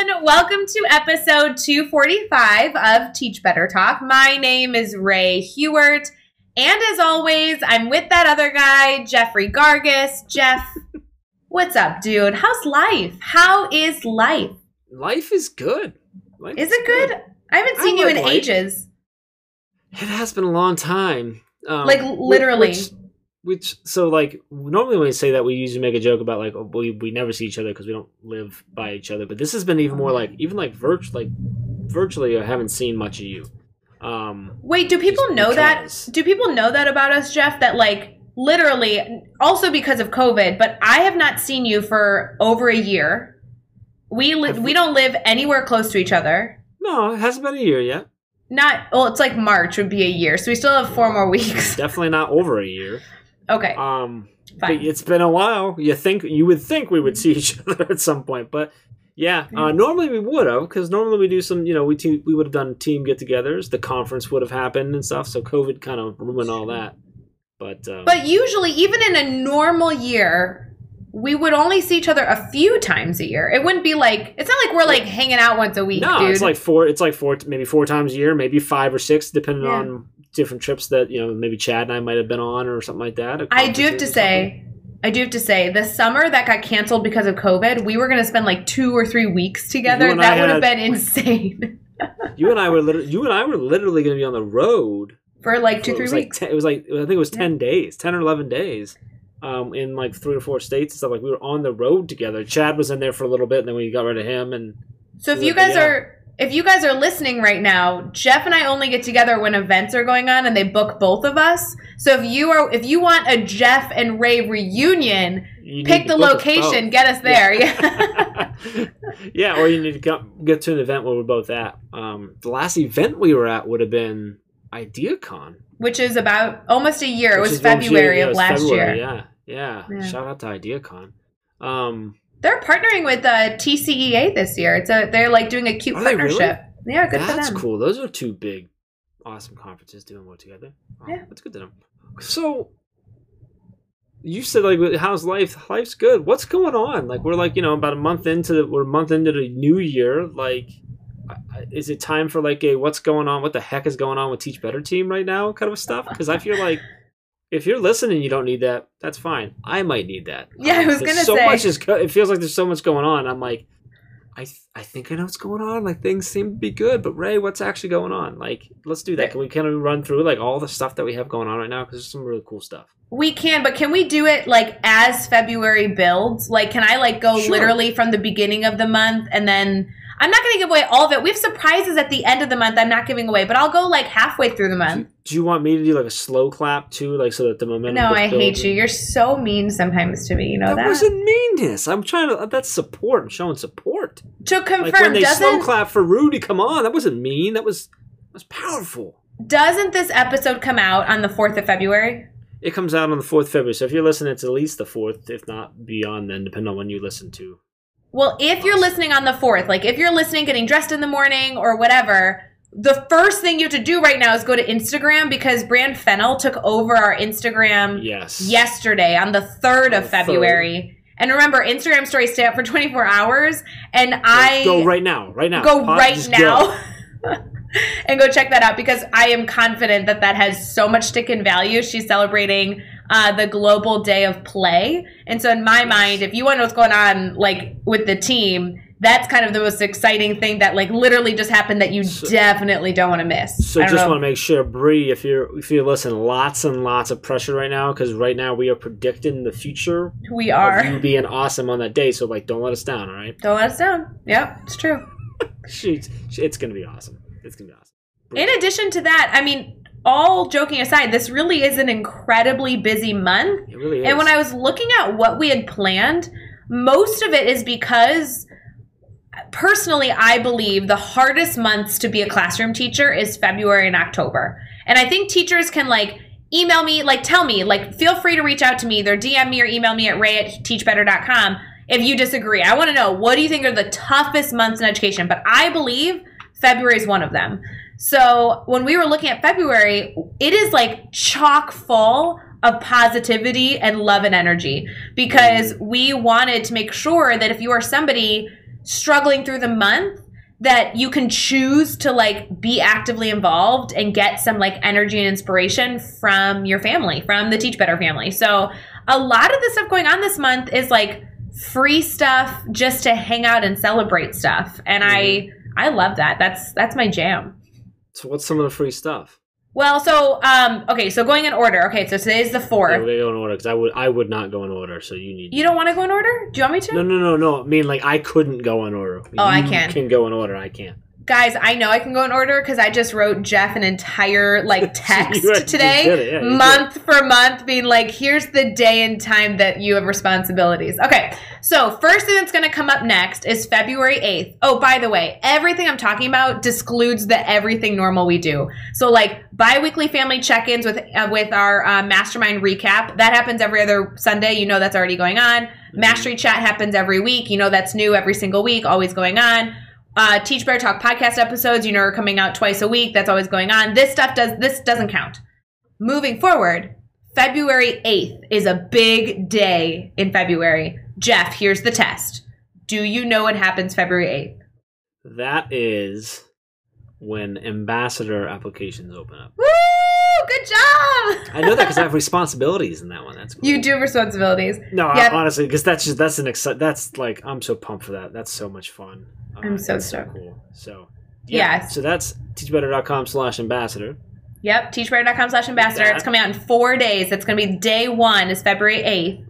Everyone, welcome to episode 245 of Teach Better Talk. My name is Rae Hughart, and as always, I'm with that other guy, Jeffrey Gargas. Jeff, what's up, dude? How's life? How is life? Life is good. Life Is it good? I haven't I seen you in life. ages. It has been a long time. Um, Like, literally. Which, which, so like normally when we say that, we usually make a joke about like oh, we we never see each other because we don't live by each other. But this has been even more like even like virtu- like virtually, I haven't seen much of you. Um, Wait, do people know that? Do people know that about us, Jeff? That like literally, also because of COVID, but I have not seen you for over a year. We li- we we- don't live anywhere close to each other. no, it hasn't been a year yet. Not well, it's like March would be a year, so we still have four more weeks. Definitely not over a year. Okay, Um, it's been a while. You think you would think we would see each other at some point, but yeah, uh, normally we would have because normally we do some. You know, we te- we would have done team get-togethers. The conference would have happened and stuff. So COVID kind of ruined all that. But um, But usually, even in a normal year, we would only see each other a few times a year. It wouldn't be like it's not like we're like hanging out once a week, no, dude. it's like four. It's like four, maybe four times a year, maybe five or six, depending Yeah. on different trips that you know maybe Chad and I might have been on or something like that. I do have to conferences or something. say, I do have to say, the summer that got canceled because of COVID, we were going to spend like two or three weeks together. That would have been insane you and I were literally, you and I were literally going to be on the road for like two, three weeks. Like ten, it was like I think it was ten days, ten or eleven days, um, in like three or four states and stuff. Like we were on the road together. Chad was in there for a little bit, and then we got rid of him. And so if yeah, you guys yeah. are. If you guys are listening right now, Jeff and I only get together when events are going on and they book both of us. So if you are if you want a Jeff and Rae reunion, you pick the us location, get us there. Yeah. yeah, or you need to get to an event where we're both at. Um, the last event we were at would have been IdeaCon. Which is about almost a year. It was February yeah, it of was last February, year. Yeah, yeah, Yeah. Shout out to IdeaCon. Um, They're partnering with uh, TCEA this year. It's a they're like doing a cute Are they really? partnership. Yeah, good That's for them. cool. Those are two big, awesome conferences doing well together. Yeah. that's good to know. So, you said like, how's life? Life's good. What's going on? Like, we're like, you know, about a month into the, we're a month into the new year. Like, is it time for like a what's going on? What the heck is going on with Teach Better Team right now? Kind of stuff. Because I feel like. If you're listening, you don't need that. That's fine. I might need that. Yeah, I um, was gonna so say. much is. go- It feels like there's so much going on. I'm like, I th- I think I know what's going on. Like things seem to be good, but Rae, what's actually going on? Like, let's do that. Can we kind of run through like all the stuff that we have going on right now? Because there's some really cool stuff. We can, but can we do it like as February builds? Like, can I like go Sure. literally from the beginning of the month and then I'm not going to give away all of it. We have surprises at the end of the month. I'm not giving away, but I'll go like halfway through the month. do you want me to do like a slow clap too, like so that the momentum? No, I hate built? you. You're so mean sometimes to me. You know That that. wasn't meanness. I'm trying to. That's support. I'm showing support. to Like when they slow clap for Rudy. Come on, that wasn't mean. That was that was powerful. doesn't this episode come out on the fourth of February? It comes out on the fourth February. So if you're listening, it's at least the fourth, if not beyond. Then, depending on when you listen to. Well, if you're listening on the 4th, like if you're listening getting dressed in the morning or whatever, the first thing you have to do right now is go to Instagram because Brand Fennel took over our Instagram Yes. yesterday on the 3rd of the February. And remember, Instagram stories stay up for 24 hours. And I go right now. Right now. go right now and go check that out because I am confident that that has so much stick in value. She's celebrating uh, the global day of play, and so in my mind, if you want to know what's going on, like with the team, that's kind of the most exciting thing that like literally just happened that you So- definitely don't want to miss. So I just know. want to make sure, Bree, if you're if you're listening, lots and lots of pressure right now because right now we are predicting the future we of are. you being awesome on that day. So like, don't let us down, all right? Don't let us down. Yep, it's true. It's gonna be awesome. It's gonna be awesome. In addition to that, I mean, all joking aside, this really is an incredibly busy month. It really is. And when I was looking at what we had planned, most of it is because personally, I believe the hardest months to be a classroom teacher is February and October. And I think teachers can like email me, like tell me, like feel free to reach out to me, either DM me or email me at ray at teachbetter.com if you disagree. I want to know what do you think are the toughest months in education? But I believe February is one of them. So when we were looking at February, it is like chock full of positivity and love and energy because mm-hmm. we wanted to make sure that if you are somebody struggling through the month, that you can choose to like be actively involved and get some like energy and inspiration from your family, from the Teach Better family. So a lot of the stuff going on this month is like free stuff just to hang out and celebrate stuff. And I mm-hmm. I love that. That's that's my jam. So what's some of the free stuff? Well, so um, okay, so going in order. Okay, so today's the Yeah, fourth. we're gonna go in order because I would I would not go in order. So you need. You don't want to go in order? Do you want me to? no, no, no, no. I mean, like I couldn't go in order. Oh, I You can. Can go in order. I can't. Guys, I know I can go in order because I just wrote Jeff an entire like text today, yeah, month for month, being like, here's the day and time that you have responsibilities. Okay, so first thing that's going to come up next is February 8th. Oh, by the way, everything I'm talking about discludes the everything normal we do. So like bi-weekly family check-ins with uh, with our uh, mastermind recap that happens every other Sunday. You know that's already going on. Mastery chat happens every week. You know that's new every single week, always going on uh, Teach Better Talk podcast episodes, you know, are coming out twice a week. That's always going on. This stuff does this doesn't count. Moving forward, February 8th is a big day in February. Jeff, here's the test. Do you know what happens February 8th? That is when ambassador applications open up. Woo! Good job! I know that because I have responsibilities in that one. That's cool. You do have responsibilities. No, I- honestly, because that's just that's an exci- That's like I'm so pumped for that. That's so much fun. I'm so that's stoked. cool. So Yes. So that's teachbetter.com slash ambassador. Yep, teachbetter.com slash ambassador. It's coming out in four days. That's going to be day one, is February 8th.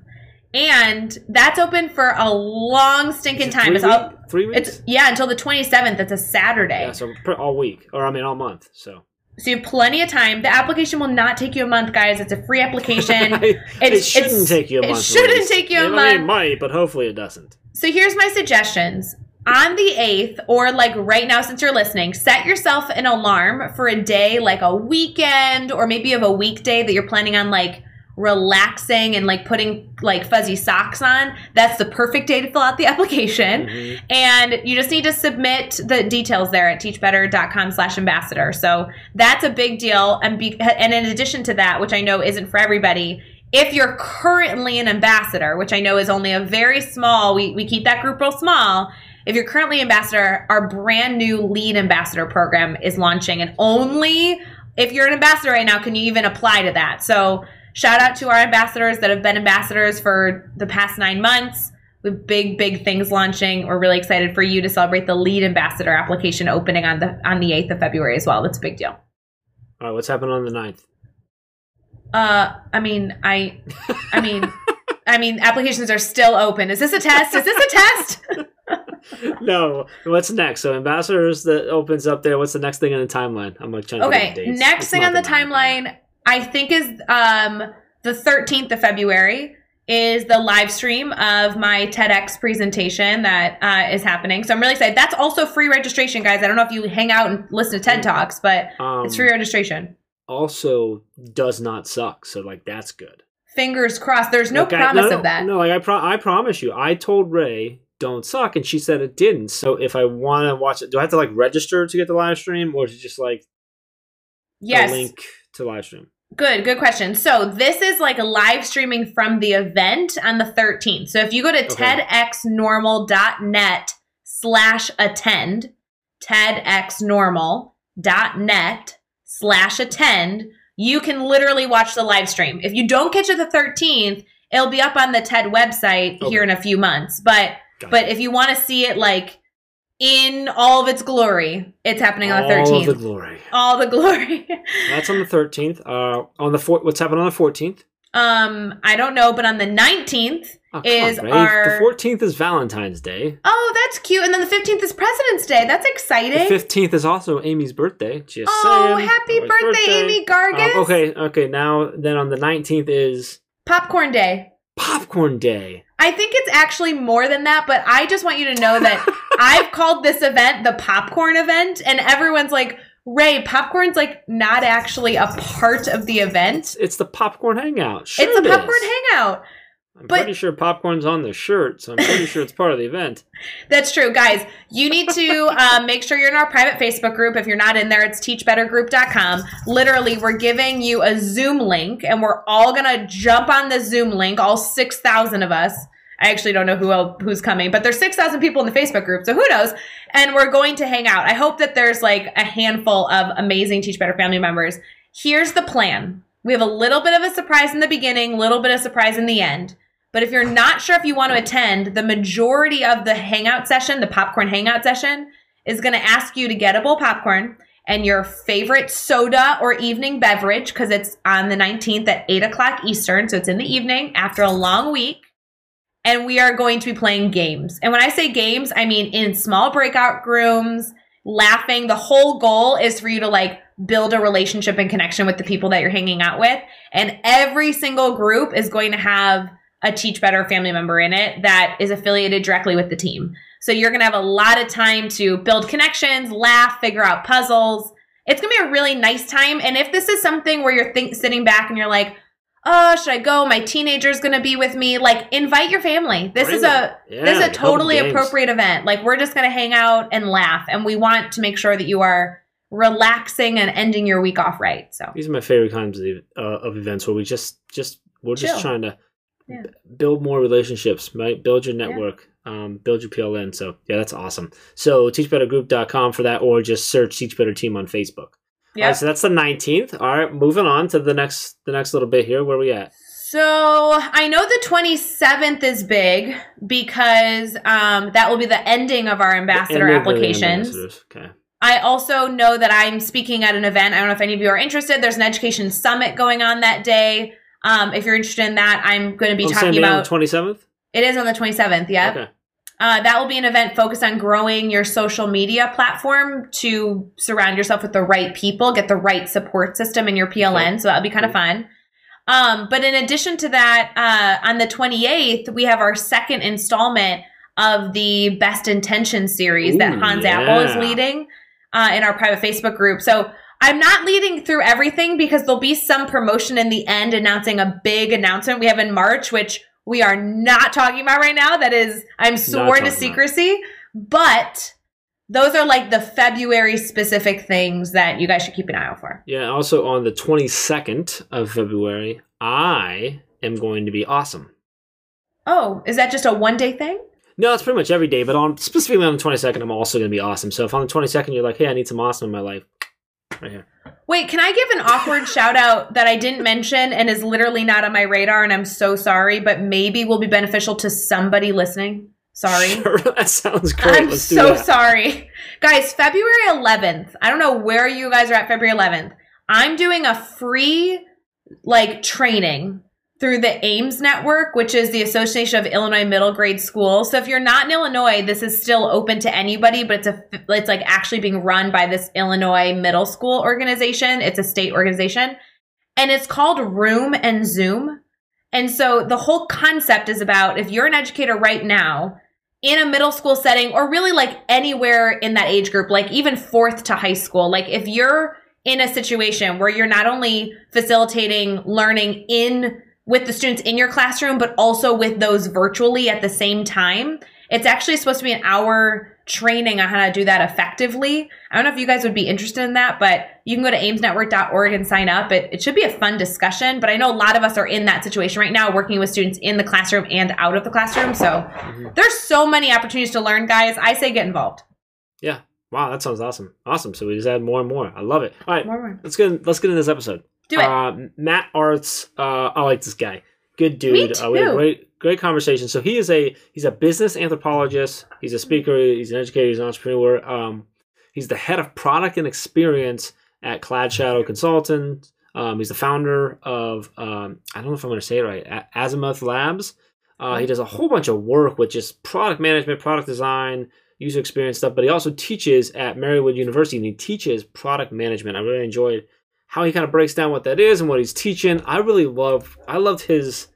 And that's open for a long stinking it time. Three, It's all, three weeks. It's yeah, until the 27th. It's a Saturday. yeah, so pr- all week, or I mean all month. So So you have plenty of time. The application will not take you a month, guys. It's a free application. it shouldn't take you a month. it shouldn't take you a mean, month. It might, but hopefully it doesn't. so here's my suggestions. On the 8th, or like right now since you're listening, set yourself an alarm for a day like a weekend or maybe of a weekday that you're planning on like relaxing and like putting like fuzzy socks on. That's the perfect day to fill out the application. Mhm. and you just need to submit the details there at teachbetter.com slash ambassador so that's a big deal and, be, and in addition to that which i know isn't for everybody if you're currently an ambassador which i know is only a very small we, we keep that group real small if you're currently ambassador our brand new lead ambassador program is launching and only if you're an ambassador right now can you even apply to that. So shout out to our ambassadors that have been ambassadors for the past nine months. With big big things launching we're really excited for you to celebrate the lead ambassador application opening on the on the 8th of february as well. That's a big deal. All right, what's happening on the 9th? uh i mean i i mean i mean applications are still open. Is this a test? Is this a test no, what's next? So ambassadors that opens up there. What's the next thing on the timeline? I'm like trying to okay next It's thing on the 9th. timeline i think is um the 13th of february is the live stream of my TEDx presentation that uh, is happening. So I'm really excited. That's also free registration, guys. I don't know if you hang out and listen to TED Talks, but Um, it's free registration. Also, does not suck. So like that's good. Fingers crossed. There's no Like, I- promise no, of that. No, like I pro- I promise you. I told Rae don't suck, and she said it didn't. So if I want to watch it, do I have to like register to get the live stream, or is it just like yes. a link to live stream? Good, good question. So this is like a live streaming from the event on the 13th. So if you go to Okay. tedxnormal.net slash attend, tedxnormal.net slash attend, you can literally watch the live stream. If you don't catch it the 13th, it'll be up on the TED website here in a few months. But Got but if you want to see it like in all of its glory, it's happening on the 13th. All the glory. all the glory. That's on the thirteenth. Uh, on the four, what's happening on the fourteenth? Um, I don't know, but on the 19th, Oh, Is Rae. our- the fourteenth is Valentine's Day. oh, that's cute. And then the 15th is President's Day. That's The exciting. fifteenth is also Amy's birthday. Just oh, saying. happy Amy's birthday, Amy Gargas. Um, okay, okay. Now then, on the nineteenth is Popcorn Day. Popcorn Day. I think it's actually more than that, but I just want you to know that I've called this event the popcorn event, and everyone's like, Rae, popcorn's like not actually a part of the event. It's, the popcorn hangout. Sure it's a it popcorn hangout. I'm but- pretty sure popcorn's on the shirt, so I'm pretty sure it's part of the event. That's true, guys. You need to uh, make sure you're in our private Facebook group. If you're not in there, it's teachbettergroup.com. Literally, we're giving you a Zoom link, and we're all gonna jump on the Zoom link. All six thousand of us. I actually don't know who el- who's coming, but there's six thousand people in the Facebook group, so who knows? And we're going to hang out. I hope that there's like a handful of amazing Teach Better family members. Here's the plan. We have a little bit of a surprise in the beginning, little bit of surprise in the end. But if you're not sure if you want to attend, the majority of the hangout session, the popcorn hangout session, is going to ask you to get a bowl of popcorn and your favorite soda or evening beverage because it's on the 19th at 8 o'clock Eastern. So it's in the evening after a long week. And we are going to be playing games. And when I say games, I mean in small breakout rooms, laughing. The whole goal is for you to like build a relationship and connection with the people that you're hanging out with. And every single group is going to have a Teach Better family member in it that is affiliated directly with the team. So you're going to have a lot of time to build connections, laugh, figure out puzzles. It's going to be a really nice time. And if this is something where you're think- sitting back and you're like, oh, should I go? My teenager's going to be with me. Like, invite your family. This is Bring a. Yeah, this is a totally appropriate event. Like, we're just going to hang out and laugh, and we want to make sure that you are relaxing and ending your week off right. So These are my favorite kinds of, uh, of events where we just just we're just Chill. trying to Yeah. b- build more relationships, right? Build your network, um, build your PLN. So yeah, that's awesome. So teachbettergroup.com for that, or just search Teach Better Team on Facebook. All yeah. right, so that's the 19th. All right, moving on to the next the next little bit here. Where we at? So I know the 27th is big because um, that will be the ending of our ambassador applications. Okay. I also know that I'm speaking at an event. I don't know if any of you are interested. There's an education summit going on that day. Um, if you're interested in that, I'm going to be On talking Sunday on about. the 27th. it is on the 27th. Yep. Okay. Uh, that will be an event focused on growing your social media platform to surround yourself with the right people, get the right support system in your PLN. So that'll be kind of fun. Um, but in addition to that, uh, on the 28th, we have our second installment of the Best Intention series that Ooh, Hans Appel is leading uh, in our private Facebook group. So I'm not leading through everything because there'll be some promotion in the end announcing a big announcement we have in March, which we are not talking about right now. That is, I'm sworn to about. secrecy. But those are like the February specific things that you guys should keep an eye out for. Yeah. Also on the 22nd of February, I am going to be awesome. Oh, is that just a one day thing? No, it's pretty much every day, but on specifically on the 22nd, I'm also going to be awesome. So if on the 22nd you're like, hey, I need some awesome in my life, right here. Wait, can I give an awkward shout out that I didn't mention and is literally not on my radar and I'm so sorry, but maybe will be beneficial to somebody listening? Sorry. Sure, that sounds great. I'm Let's do so sorry. Guys, February 11th. I don't know where you guys are at February 11th. I'm doing a free like training through the AIMS network, which is the Association of Illinois Middle Grade Schools. So if you're not in Illinois, this is still open to anybody, but it's a it's like actually being run by this Illinois middle school organization. It's a state organization. And it's called Room and Zoom. And so the whole concept is about if you're an educator right now in a middle school setting or really like anywhere in that age group, like even fourth to high school, like if you're in a situation where you're not only facilitating learning in with the students in your classroom, but also with those virtually at the same time. It's actually supposed to be an hour training on how to do that effectively. I don't know if you guys would be interested in that, but you can go to aimsnetwork.org and sign up. It, it should be a fun discussion, but I know a lot of us are in that situation right now, working with students in the classroom and out of the classroom. So Mhm. there's so many opportunities to learn, guys. I say get involved. Yeah. Wow, that sounds awesome. Awesome. So we just add more and more. I love it. All right, let's get let's get into this episode. Do it. Uh, Matt Artz. Uh, I like this guy. Good dude. Me Uh, we had great great conversation. So he is a he's a business anthropologist. He's a speaker. He's an educator. He's an entrepreneur. Um, he's the head of product and experience at Clad Shadow Consultant. Um, he's the founder of um, I don't know if I'm going to say it right. A- Azimuth Labs. Uh, he does a whole bunch of work with just product management, product design, user experience stuff. But he also teaches at Marywood University, and he teaches product management. I really enjoyed how he kind of breaks down what that is and what he's teaching. I really love. I loved his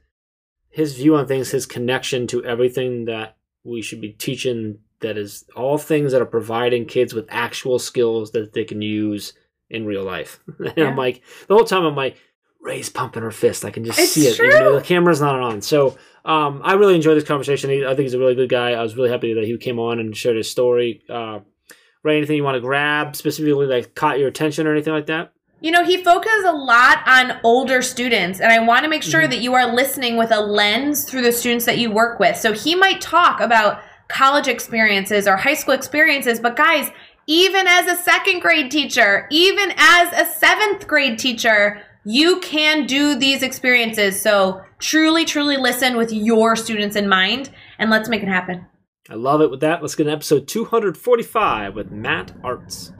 his view on things, his connection to everything that we should be teaching. That is all things that are providing kids with actual skills that they can use in real life. and Yeah. I'm like, the whole time I'm like, Rae's pumping her fist. I can just It's see it. Even though true. the camera's not on. So um, I really enjoyed this conversation. I think he's a really good guy. I was really happy that he came on and shared his story. Uh, Rae, anything you want to grab specifically that caught your attention or anything like that? You know, he focuses a lot on older students, and I want to make sure Mhm. that you are listening with a lens through the students that you work with. So he might talk about college experiences or high school experiences, but guys, even as a second grade teacher, even as a seventh grade teacher, you can do these experiences. So truly, truly listen with your students in mind, and let's make it happen. I love it. With that, let's get to episode 245 with Matt Artz.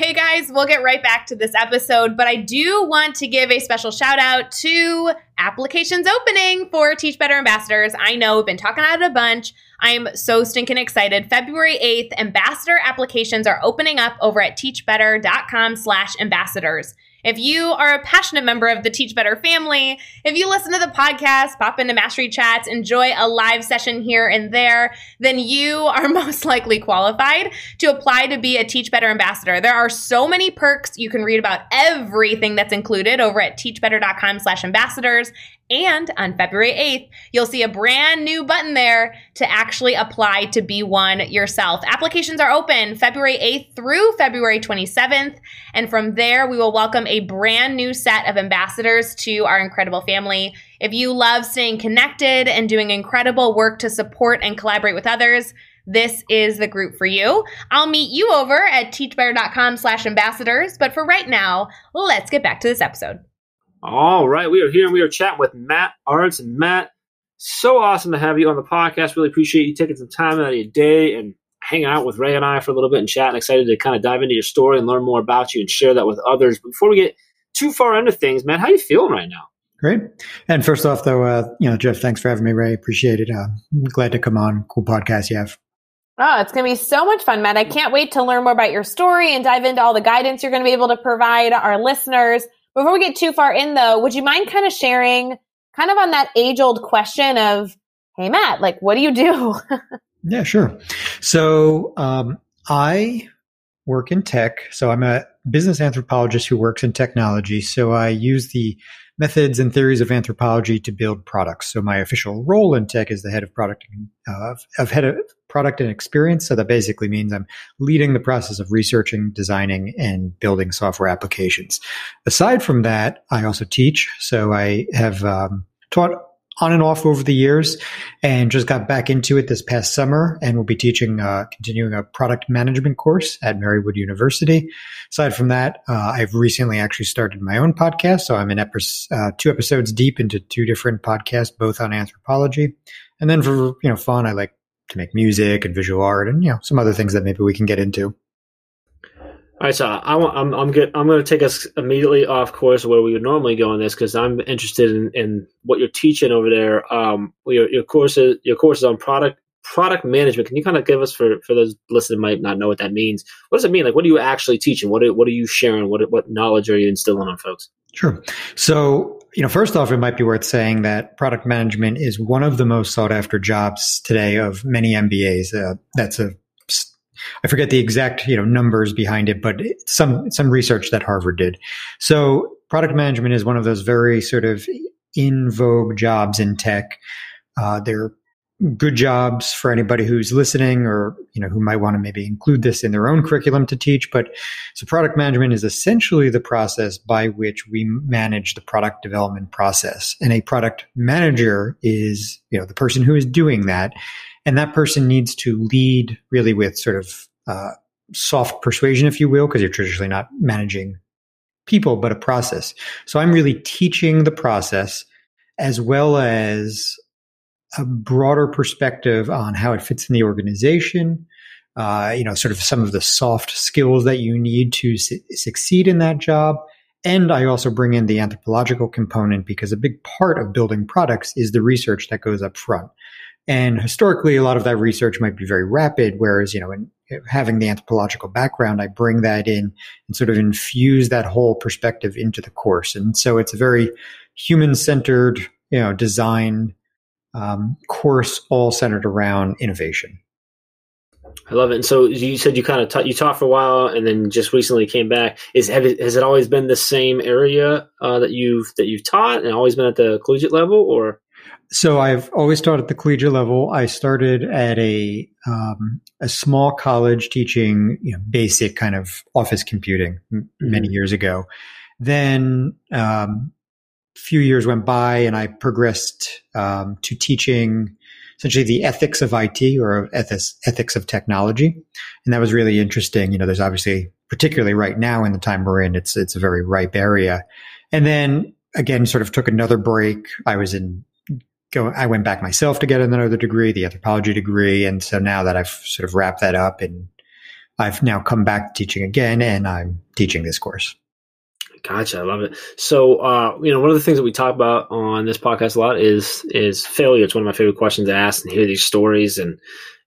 Hey guys, we'll get right back to this episode, but I do want to give a special shout out to applications opening for Teach Better Ambassadors. I know we've been talking about it a bunch. I am so stinking excited. February 8th, ambassador applications are opening up over at teachbetter.com slash ambassadors. If you are a passionate member of the Teach Better family, if you listen to the podcast, pop into Mastery Chats, enjoy a live session here and there, then you are most likely qualified to apply to be a Teach Better ambassador. There are so many perks. You can read about everything that's included over at teachbetter.com slash ambassadors. And on February 8th, you'll see a brand new button there to actually apply to be one yourself. Applications are open February 8th through February 27th. And from there, we will welcome a brand new set of ambassadors to our incredible family. If you love staying connected and doing incredible work to support and collaborate with others, this is the group for you. I'll meet you over at teachbetter.com slash ambassadors. But for right now, let's get back to this episode. All right, we are here and we are chatting with Matt Artz. And Matt, so awesome to have you on the podcast. Really appreciate you taking some time out of your day and hang out with Rae and I for a little bit and chat. And excited to kind of dive into your story and learn more about you and share that with others. But before we get too far into things, Matt, how are you feeling right now? Great. And first off, though, uh, you know, Jeff, thanks for having me, Rae. Appreciate it. Uh, glad to come on. Cool podcast you have. Oh, it's going to be so much fun, Matt. I can't wait to learn more about your story and dive into all the guidance you're going to be able to provide our listeners. Before we get too far in, though, would you mind kind of sharing, kind of on that age old question of, hey, Matt, like, what do you do? Yeah, sure. So um, I work in tech. So I'm a business anthropologist who works in technology. So I use the methods and theories of anthropology to build products. So my official role in tech is the head of product uh, of head of product and experience. So that basically means I'm leading the process of researching, designing, and building software applications. Aside from that, I also teach. So I have um, taught on and off over the years and just got back into it this past summer and will be teaching uh, continuing a product management course at marywood university. Aside from that uh, i've recently actually started my own podcast. So i'm in epi- uh, two episodes deep into two different podcasts both on anthropology. And then for you know fun i like to make music and visual art and you know some other things that maybe we can get into All right, so I I'm I'm I'm going to take us immediately off course where we would normally go on this because I'm interested in, in what you're teaching over there. Um, your your course is, your course is on product product management. Can you kind of give us for for those listeners might not know what that means? What does it mean? Like, what are you actually teaching? What are, what are you sharing? What what knowledge are you instilling on folks? Sure. So, you know, first off, it might be worth saying that product management is one of the most sought after jobs today of many MBAs. Uh, that's a, I forget the exact, you know, numbers behind it, but some, some research that Harvard did. So product management is one of those very sort of in vogue jobs in tech. Uh, they're good jobs for anybody who's listening or you know who might want to maybe include this in their own curriculum to teach but so product management is essentially the process by which we manage the product development process and a product manager is you know the person who is doing that and that person needs to lead really with sort of uh, soft persuasion if you will because you're traditionally not managing people but a process so i'm really teaching the process as well as a broader perspective on how it fits in the organization, uh, you know, sort of some of the soft skills that you need to su- succeed in that job. And I also bring in the anthropological component because a big part of building products is the research that goes up front. And historically, a lot of that research might be very rapid, whereas, you know, in having the anthropological background, I bring that in and sort of infuse that whole perspective into the course. And so it's a very human centered, you know, design um, course all centered around innovation. I love it. And so you said you kind of taught, you taught for a while, and then just recently came back. Is it, has it always been the same area uh, that you've that you've taught, and always been at the collegiate level, or? So I've always taught at the collegiate level. I started at a um, a small college teaching you know, basic kind of office computing m- many mm-hmm. years ago. Then um, a few years went by, and I progressed um, to teaching essentially the ethics of IT or ethics, ethics of technology. And that was really interesting. You know, there's obviously, particularly right now in the time we're in, it's, it's a very ripe area. And then again, sort of took another break. I was in go, I went back myself to get another degree, the anthropology degree. And so now that I've sort of wrapped that up and I've now come back to teaching again and I'm teaching this course. Gotcha. I love it. So, uh, you know, one of the things that we talk about on this podcast a lot is is failure. It's one of my favorite questions to ask and hear these stories and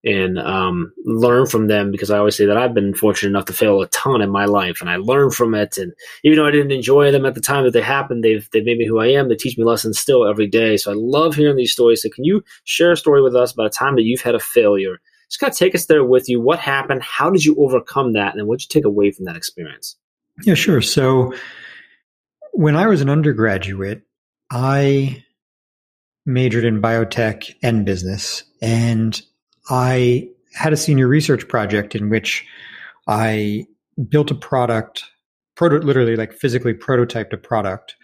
and um, learn from them because I always say that I've been fortunate enough to fail a ton in my life and I learned from it. And even though I didn't enjoy them at the time that they happened, they've they've made me who I am. They teach me lessons still every day. So I love hearing these stories. So can you share a story with us about a time that you've had a failure? Just kind of take us there with you. What happened? How did you overcome that? And what did you take away from that experience? Yeah, sure. So when I was an undergraduate, I majored in biotech and business, and I had a senior research project in which I built a product, proto- literally like physically prototyped a product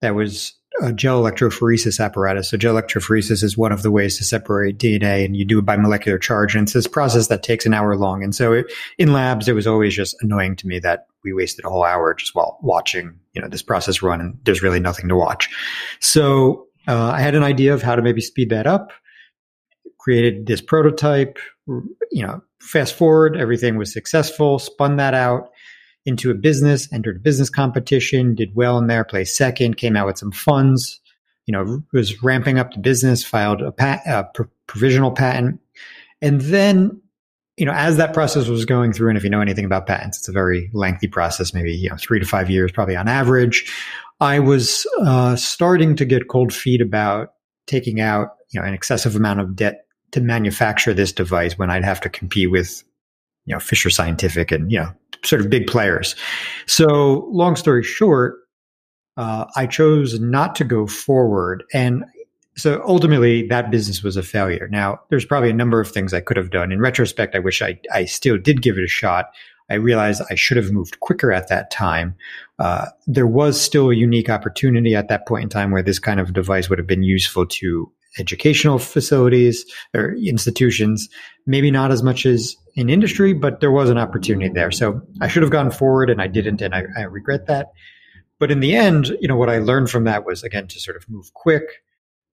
that was a gel electrophoresis apparatus. So gel electrophoresis is one of the ways to separate DNA, and you do it by molecular charge. And it's this process that takes an hour long. And so it, in labs, it was always just annoying to me that we wasted a whole hour just while watching, you know, this process run, and there's really nothing to watch. So uh, I had an idea of how to maybe speed that up. Created this prototype. You know, fast forward, everything was successful. Spun that out into a business, entered a business competition, did well in there, placed second, came out with some funds, you know, was ramping up the business, filed a, pat, a pr- provisional patent. And then, you know, as that process was going through, and if you know anything about patents, it's a very lengthy process, maybe, you know, three to five years, probably on average. I was uh, starting to get cold feet about taking out, you know, an excessive amount of debt to manufacture this device when I'd have to compete with you know, Fisher Scientific and, you know, sort of big players. So long story short, uh, I chose not to go forward. And so ultimately that business was a failure. Now there's probably a number of things I could have done. In retrospect, I wish I, I still did give it a shot. I realized I should have moved quicker at that time. Uh, there was still a unique opportunity at that point in time where this kind of device would have been useful to educational facilities or institutions. Maybe not as much as in industry, but there was an opportunity there. So I should have gone forward and I didn't, and I, I regret that. But in the end, you know, what I learned from that was again to sort of move quick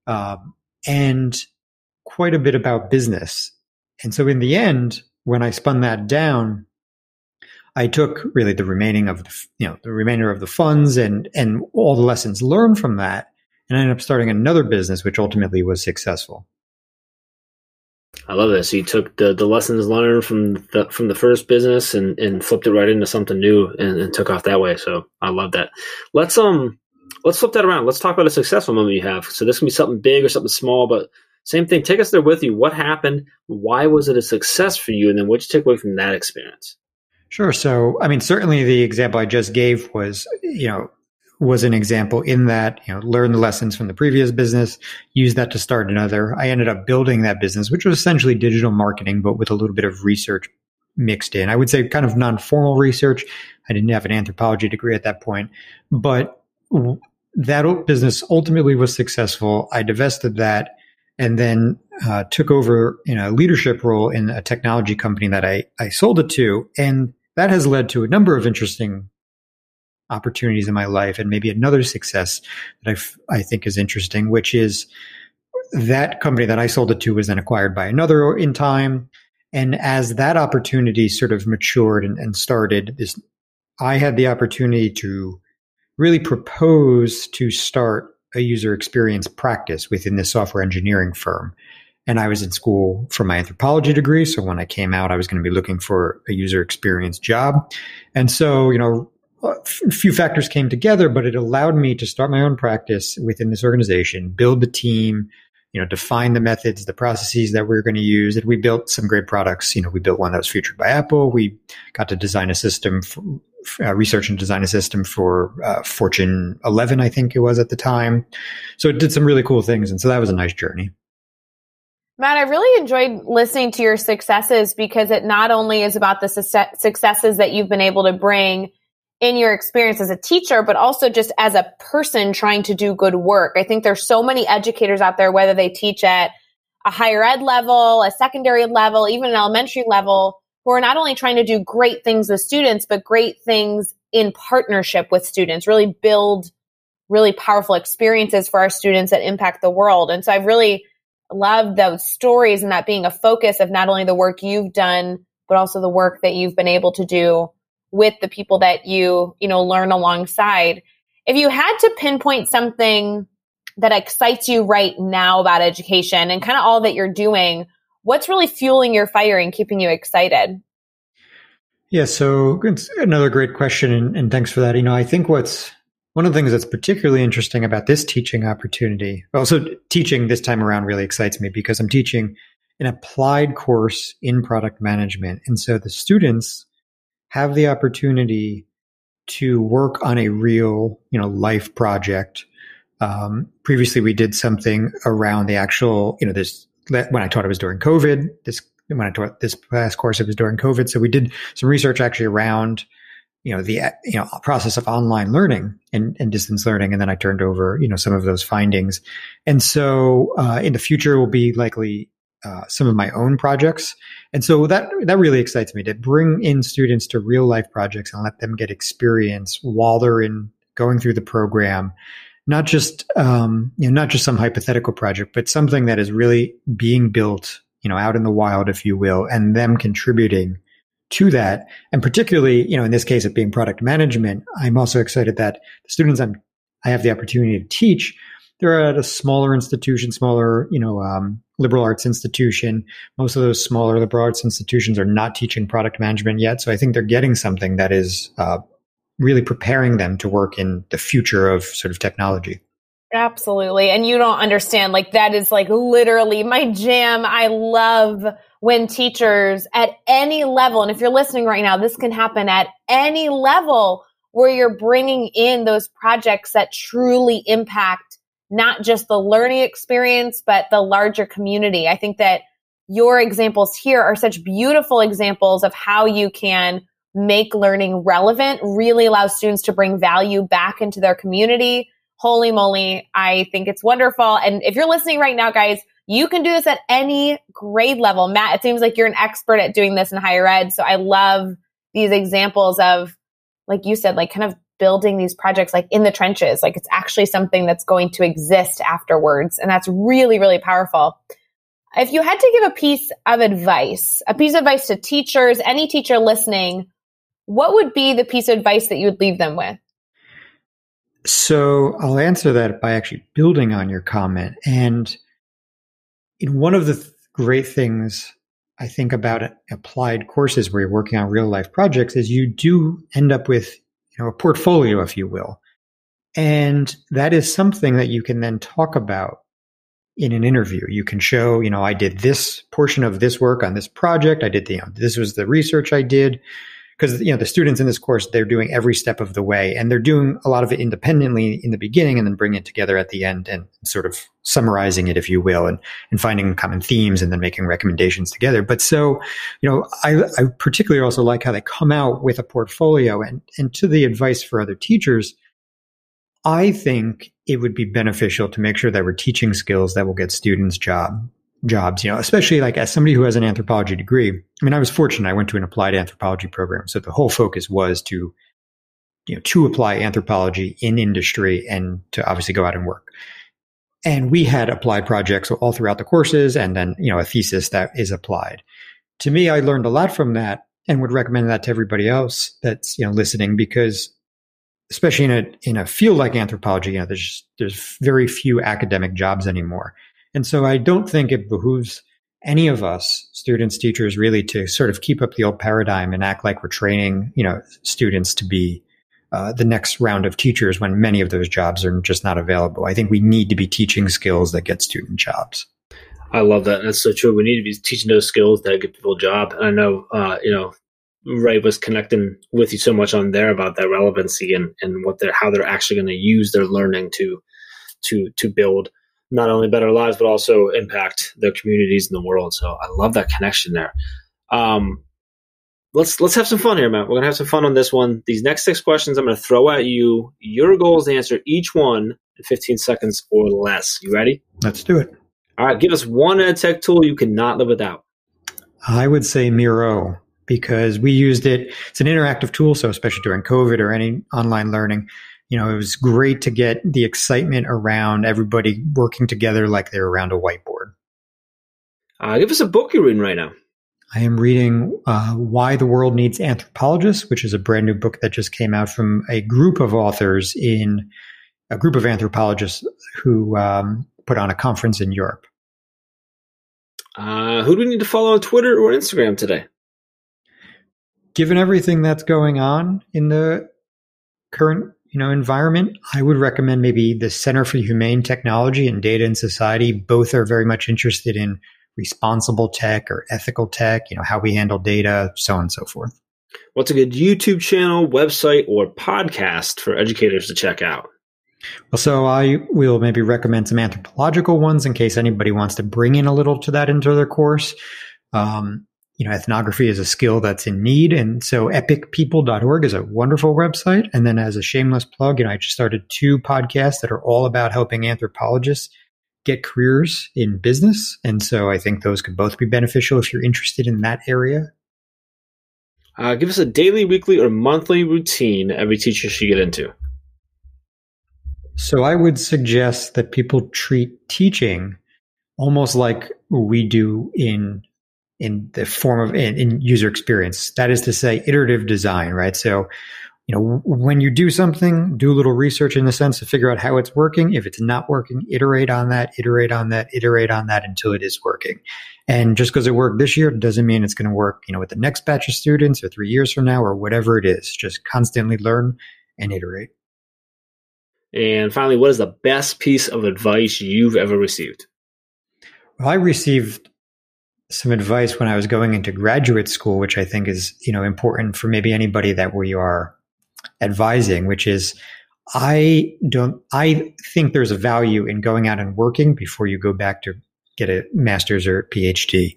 um, and quite a bit about business. And so in the end, when I spun that down, I took really the remaining of the, you know, the remainder of the funds and, and all the lessons learned from that and I ended up starting another business, which ultimately was successful. I love this. So you took the, the lessons learned from the from the first business and, and flipped it right into something new and, and took off that way. So I love that. Let's um let's flip that around. Let's talk about a successful moment you have. So this can be something big or something small, but same thing. Take us there with you. What happened? Why was it a success for you? And then what you take away from that experience? Sure. So, I mean, certainly the example I just gave was, you know, was an example in that, you know, learn the lessons from the previous business, use that to start another. I ended up building that business, which was essentially digital marketing, but with a little bit of research mixed in. I would say kind of non-formal research. I didn't have an anthropology degree at that point, but that business ultimately was successful. I divested that and then uh, took over in a leadership role in a technology company that I, I sold it to. And that has led to a number of interesting opportunities in my life and maybe another success that I, I think is interesting, which is that company that I sold it to was then acquired by another in time. And as that opportunity sort of matured and, and started, this, I had the opportunity to really propose to start a user experience practice within this software engineering firm. And I was in school for my anthropology degree. So when I came out, I was going to be looking for a user experience job. And so, you know, a few factors came together, but it allowed me to start my own practice within this organization, build the team, you know, define the methods, the processes that we are going to use. And we built some great products. You know, we built one that was featured by Apple. We got to design a system for, uh, research and design a system for uh, Fortune 11, I think it was at the time. So it did some really cool things. And so that was a nice journey. Matt, I really enjoyed listening to your successes because it not only is about the successes that you've been able to bring in your experience as a teacher, but also just as a person trying to do good work. I think there's so many educators out there, whether they teach at a higher ed level, a secondary level, even an elementary level, who are not only trying to do great things with students, but great things in partnership with students, really build really powerful experiences for our students that impact the world. And so I've really love those stories and that being a focus of not only the work you've done, but also the work that you've been able to do with the people that you, you know, learn alongside. If you had to pinpoint something that excites you right now about education and kind of all that you're doing, what's really fueling your fire and keeping you excited? Yeah, so it's another great question, and, and thanks for that. You know, I think what's one of the things that's particularly interesting about this teaching opportunity, also teaching this time around really excites me because I'm teaching an applied course in product management. And so the students have the opportunity to work on a real, you know, life project. Um, previously, we did something around the actual, you know, this, when I taught it was during COVID. This, when I taught this last course, it was during COVID. So we did some research actually around you know the you know process of online learning and, and distance learning and then i turned over you know some of those findings and so uh, in the future will be likely uh, some of my own projects and so that that really excites me to bring in students to real life projects and let them get experience while they're in going through the program not just um, you know not just some hypothetical project but something that is really being built you know out in the wild if you will and them contributing to that. And particularly, you know, in this case of being product management, I'm also excited that the students I'm, I have the opportunity to teach, they're at a smaller institution, smaller, you know, um, liberal arts institution. Most of those smaller liberal arts institutions are not teaching product management yet. So I think they're getting something that is uh, really preparing them to work in the future of sort of technology. Absolutely. And you don't understand, like, that is like literally my jam. I love when teachers at any level, and if you're listening right now, this can happen at any level where you're bringing in those projects that truly impact not just the learning experience, but the larger community. I think that your examples here are such beautiful examples of how you can make learning relevant, really allow students to bring value back into their community. Holy moly. I think it's wonderful. And if you're listening right now, guys, you can do this at any grade level. Matt, it seems like you're an expert at doing this in higher ed. So I love these examples of, like you said, like kind of building these projects like in the trenches. Like it's actually something that's going to exist afterwards. And that's really, really powerful. If you had to give a piece of advice, a piece of advice to teachers, any teacher listening, what would be the piece of advice that you would leave them with? So I'll answer that by actually building on your comment. And in one of the th- great things I think about applied courses where you're working on real life projects is you do end up with you know a portfolio, if you will, and that is something that you can then talk about in an interview. You can show, you know, I did this portion of this work on this project. I did the, this was the research I did because you know the students in this course they're doing every step of the way and they're doing a lot of it independently in the beginning and then bringing it together at the end and sort of summarizing it if you will and, and finding common themes and then making recommendations together. But so you know I, I particularly also like how they come out with a portfolio and and to the advice for other teachers I think it would be beneficial to make sure that we're teaching skills that will get students job jobs, you know, especially like as somebody who has an anthropology degree. I mean, I was fortunate. I went to an applied anthropology program. So the whole focus was to, you know, to apply anthropology in industry and to obviously go out and work. And we had applied projects all throughout the courses and then, you know, a thesis that is applied. To me, I learned a lot from that and would recommend that to everybody else that's, you know, listening because especially in a, in a field like anthropology, you know, there's, there's very few academic jobs anymore. And so I don't think it behooves any of us, students, teachers, really to sort of keep up the old paradigm and act like we're training, you know, students to be uh, the next round of teachers when many of those jobs are just not available. I think we need to be teaching skills that get student jobs. I love that. That's so true. We need to be teaching those skills that get people a job. And I know, uh, you know, Rae was connecting with you so much on there about that relevancy and, and what they're how they're actually going to use their learning to to to build not only better lives but also impact their communities in the world. So I love that connection there. Um, let's let's have some fun here, Matt. We're gonna have some fun on this one. These next six questions I'm gonna throw at you. Your goal is to answer each one in 15 seconds or less. You ready? Let's do it. All right, give us one ed tech tool you cannot live without. I would say Miro because we used it. It's an interactive tool, so especially during COVID or any online learning, you know, it was great to get the excitement around everybody working together like they're around a whiteboard. Uh, give us a book you're reading right now. I am reading uh, Why the World Needs Anthropologists, which is a brand new book that just came out from a group of authors in a group of anthropologists who um, put on a conference in Europe. Uh, who do we need to follow on Twitter or Instagram today? Given everything that's going on in the current you know environment, I would recommend maybe the Center for Humane Technology and Data and Society. Both are very much interested in responsible tech or ethical tech, you know, how we handle data, so on and so forth. What's a good YouTube channel, website, or podcast for educators to check out? Well, so I will maybe recommend some anthropological ones in case anybody wants to bring in a little to that into their course. Um, you know, ethnography is a skill that's in need. And so epicpeople.org is a wonderful website. And then as a shameless plug, you know, I just started two podcasts that are all about helping anthropologists get careers in business. And so I think those could both be beneficial if you're interested in that area. Uh, give us a daily, weekly, or monthly routine every teacher should get into. So I would suggest that people treat teaching almost like we do in in the form of in, in user experience. That is to say, iterative design, right? So you know, when you do something, do a little research in the sense to figure out how it's working. If it's not working, iterate on that, iterate on that, iterate on that until it is working. And just because it worked this year doesn't mean it's going to work, you know, with the next batch of students or three years from now or whatever it is. Just constantly learn and iterate. And finally, what is the best piece of advice you've ever received? Well, I received some advice when I was going into graduate school, which I think is, you know, important for maybe anybody that we are advising, which is I don't, I think there's a value in going out and working before you go back to get a master's or PhD.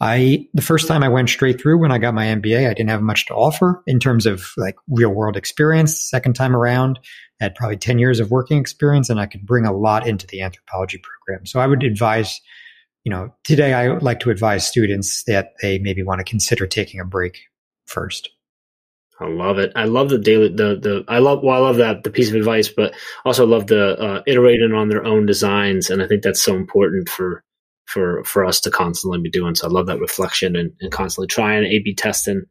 I, the first time I went straight through when I got my MBA, I didn't have much to offer in terms of like real world experience. Second time around, I had probably 10 years of working experience and I could bring a lot into the anthropology program. So I would advise, you know, today I like to advise students that they maybe want to consider taking a break first. I love it. I love the daily the the I love well I love that the piece of advice, but also love the uh, iterating on their own designs, and I think that's so important for for for us to constantly be doing. So I love that reflection and, and constantly trying A B testing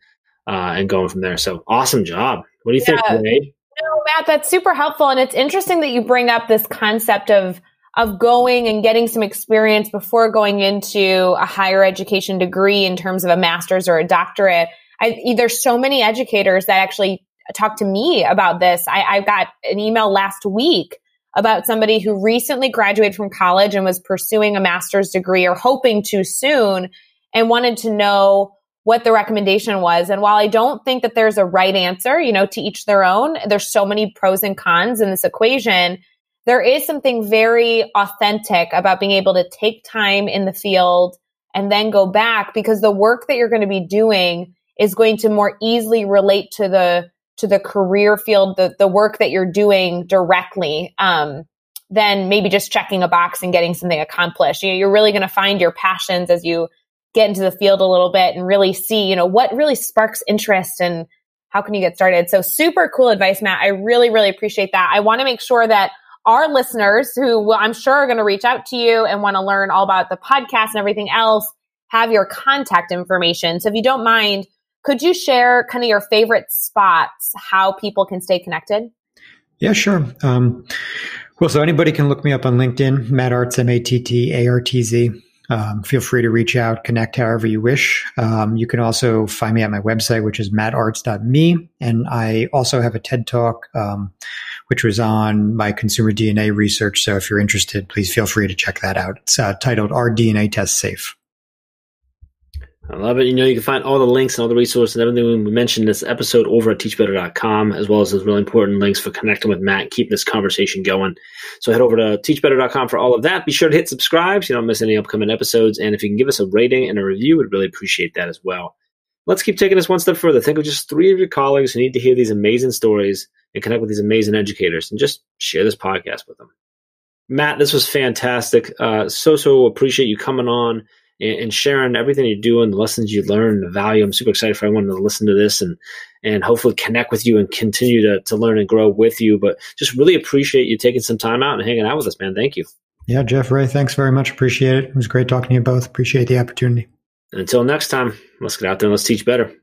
uh, and going from there. So awesome job. What do you yeah. think, Rae? No, Matt, that's super helpful, and it's interesting that you bring up this concept of of going and getting some experience before going into a higher education degree in terms of a master's or a doctorate I, there's so many educators that actually talk to me about this. I, I got an email last week about somebody who recently graduated from college and was pursuing a master's degree or hoping to soon and wanted to know what the recommendation was. And while I don't think that there's a right answer, you know, to each their own, there's so many pros and cons in this equation. There is something very authentic about being able to take time in the field and then go back because the work that you're going to be doing is going to more easily relate to the to the career field, the the work that you're doing directly, um, than maybe just checking a box and getting something accomplished. You know, you're really going to find your passions as you get into the field a little bit and really see, you know, what really sparks interest and how can you get started. So super cool advice, Matt. I really, really appreciate that. I want to make sure that our listeners who I'm sure are going to reach out to you and want to learn all about the podcast and everything else have your contact information. So if you don't mind, could you share kind of your favorite spots, how people can stay connected? Yeah, sure. Um, well, so anybody can look me up on LinkedIn, Matt Artz, M A T T A R T Z. Um, feel free to reach out, connect however you wish. Um, you can also find me at my website, which is mattartz.me. And I also have a TED Talk, um, which was on my consumer DNA research. So if you're interested, please feel free to check that out. It's uh, titled Our DNA Test Safe? I love it. You know, you can find all the links and all the resources and everything we mentioned in this episode over at teachbetter.com, as well as those really important links for connecting with Matt, keeping this conversation going. So head over to teachbetter.com for all of that. Be sure to hit subscribe so you don't miss any upcoming episodes. And if you can give us a rating and a review, we'd really appreciate that as well. Let's keep taking this one step further. Think of just three of your colleagues who need to hear these amazing stories and connect with these amazing educators and just share this podcast with them. Matt, this was fantastic. Uh, so, so appreciate you coming on and, sharing everything you do and the lessons you learn, the value. I'm super excited for everyone to listen to this and and hopefully connect with you and continue to, to learn and grow with you. But just really appreciate you taking some time out and hanging out with us, man. Thank you. Yeah, Jeff Rae, thanks very much. Appreciate it. It was great talking to you both. Appreciate the opportunity. And until next time, let's get out there and let's teach better.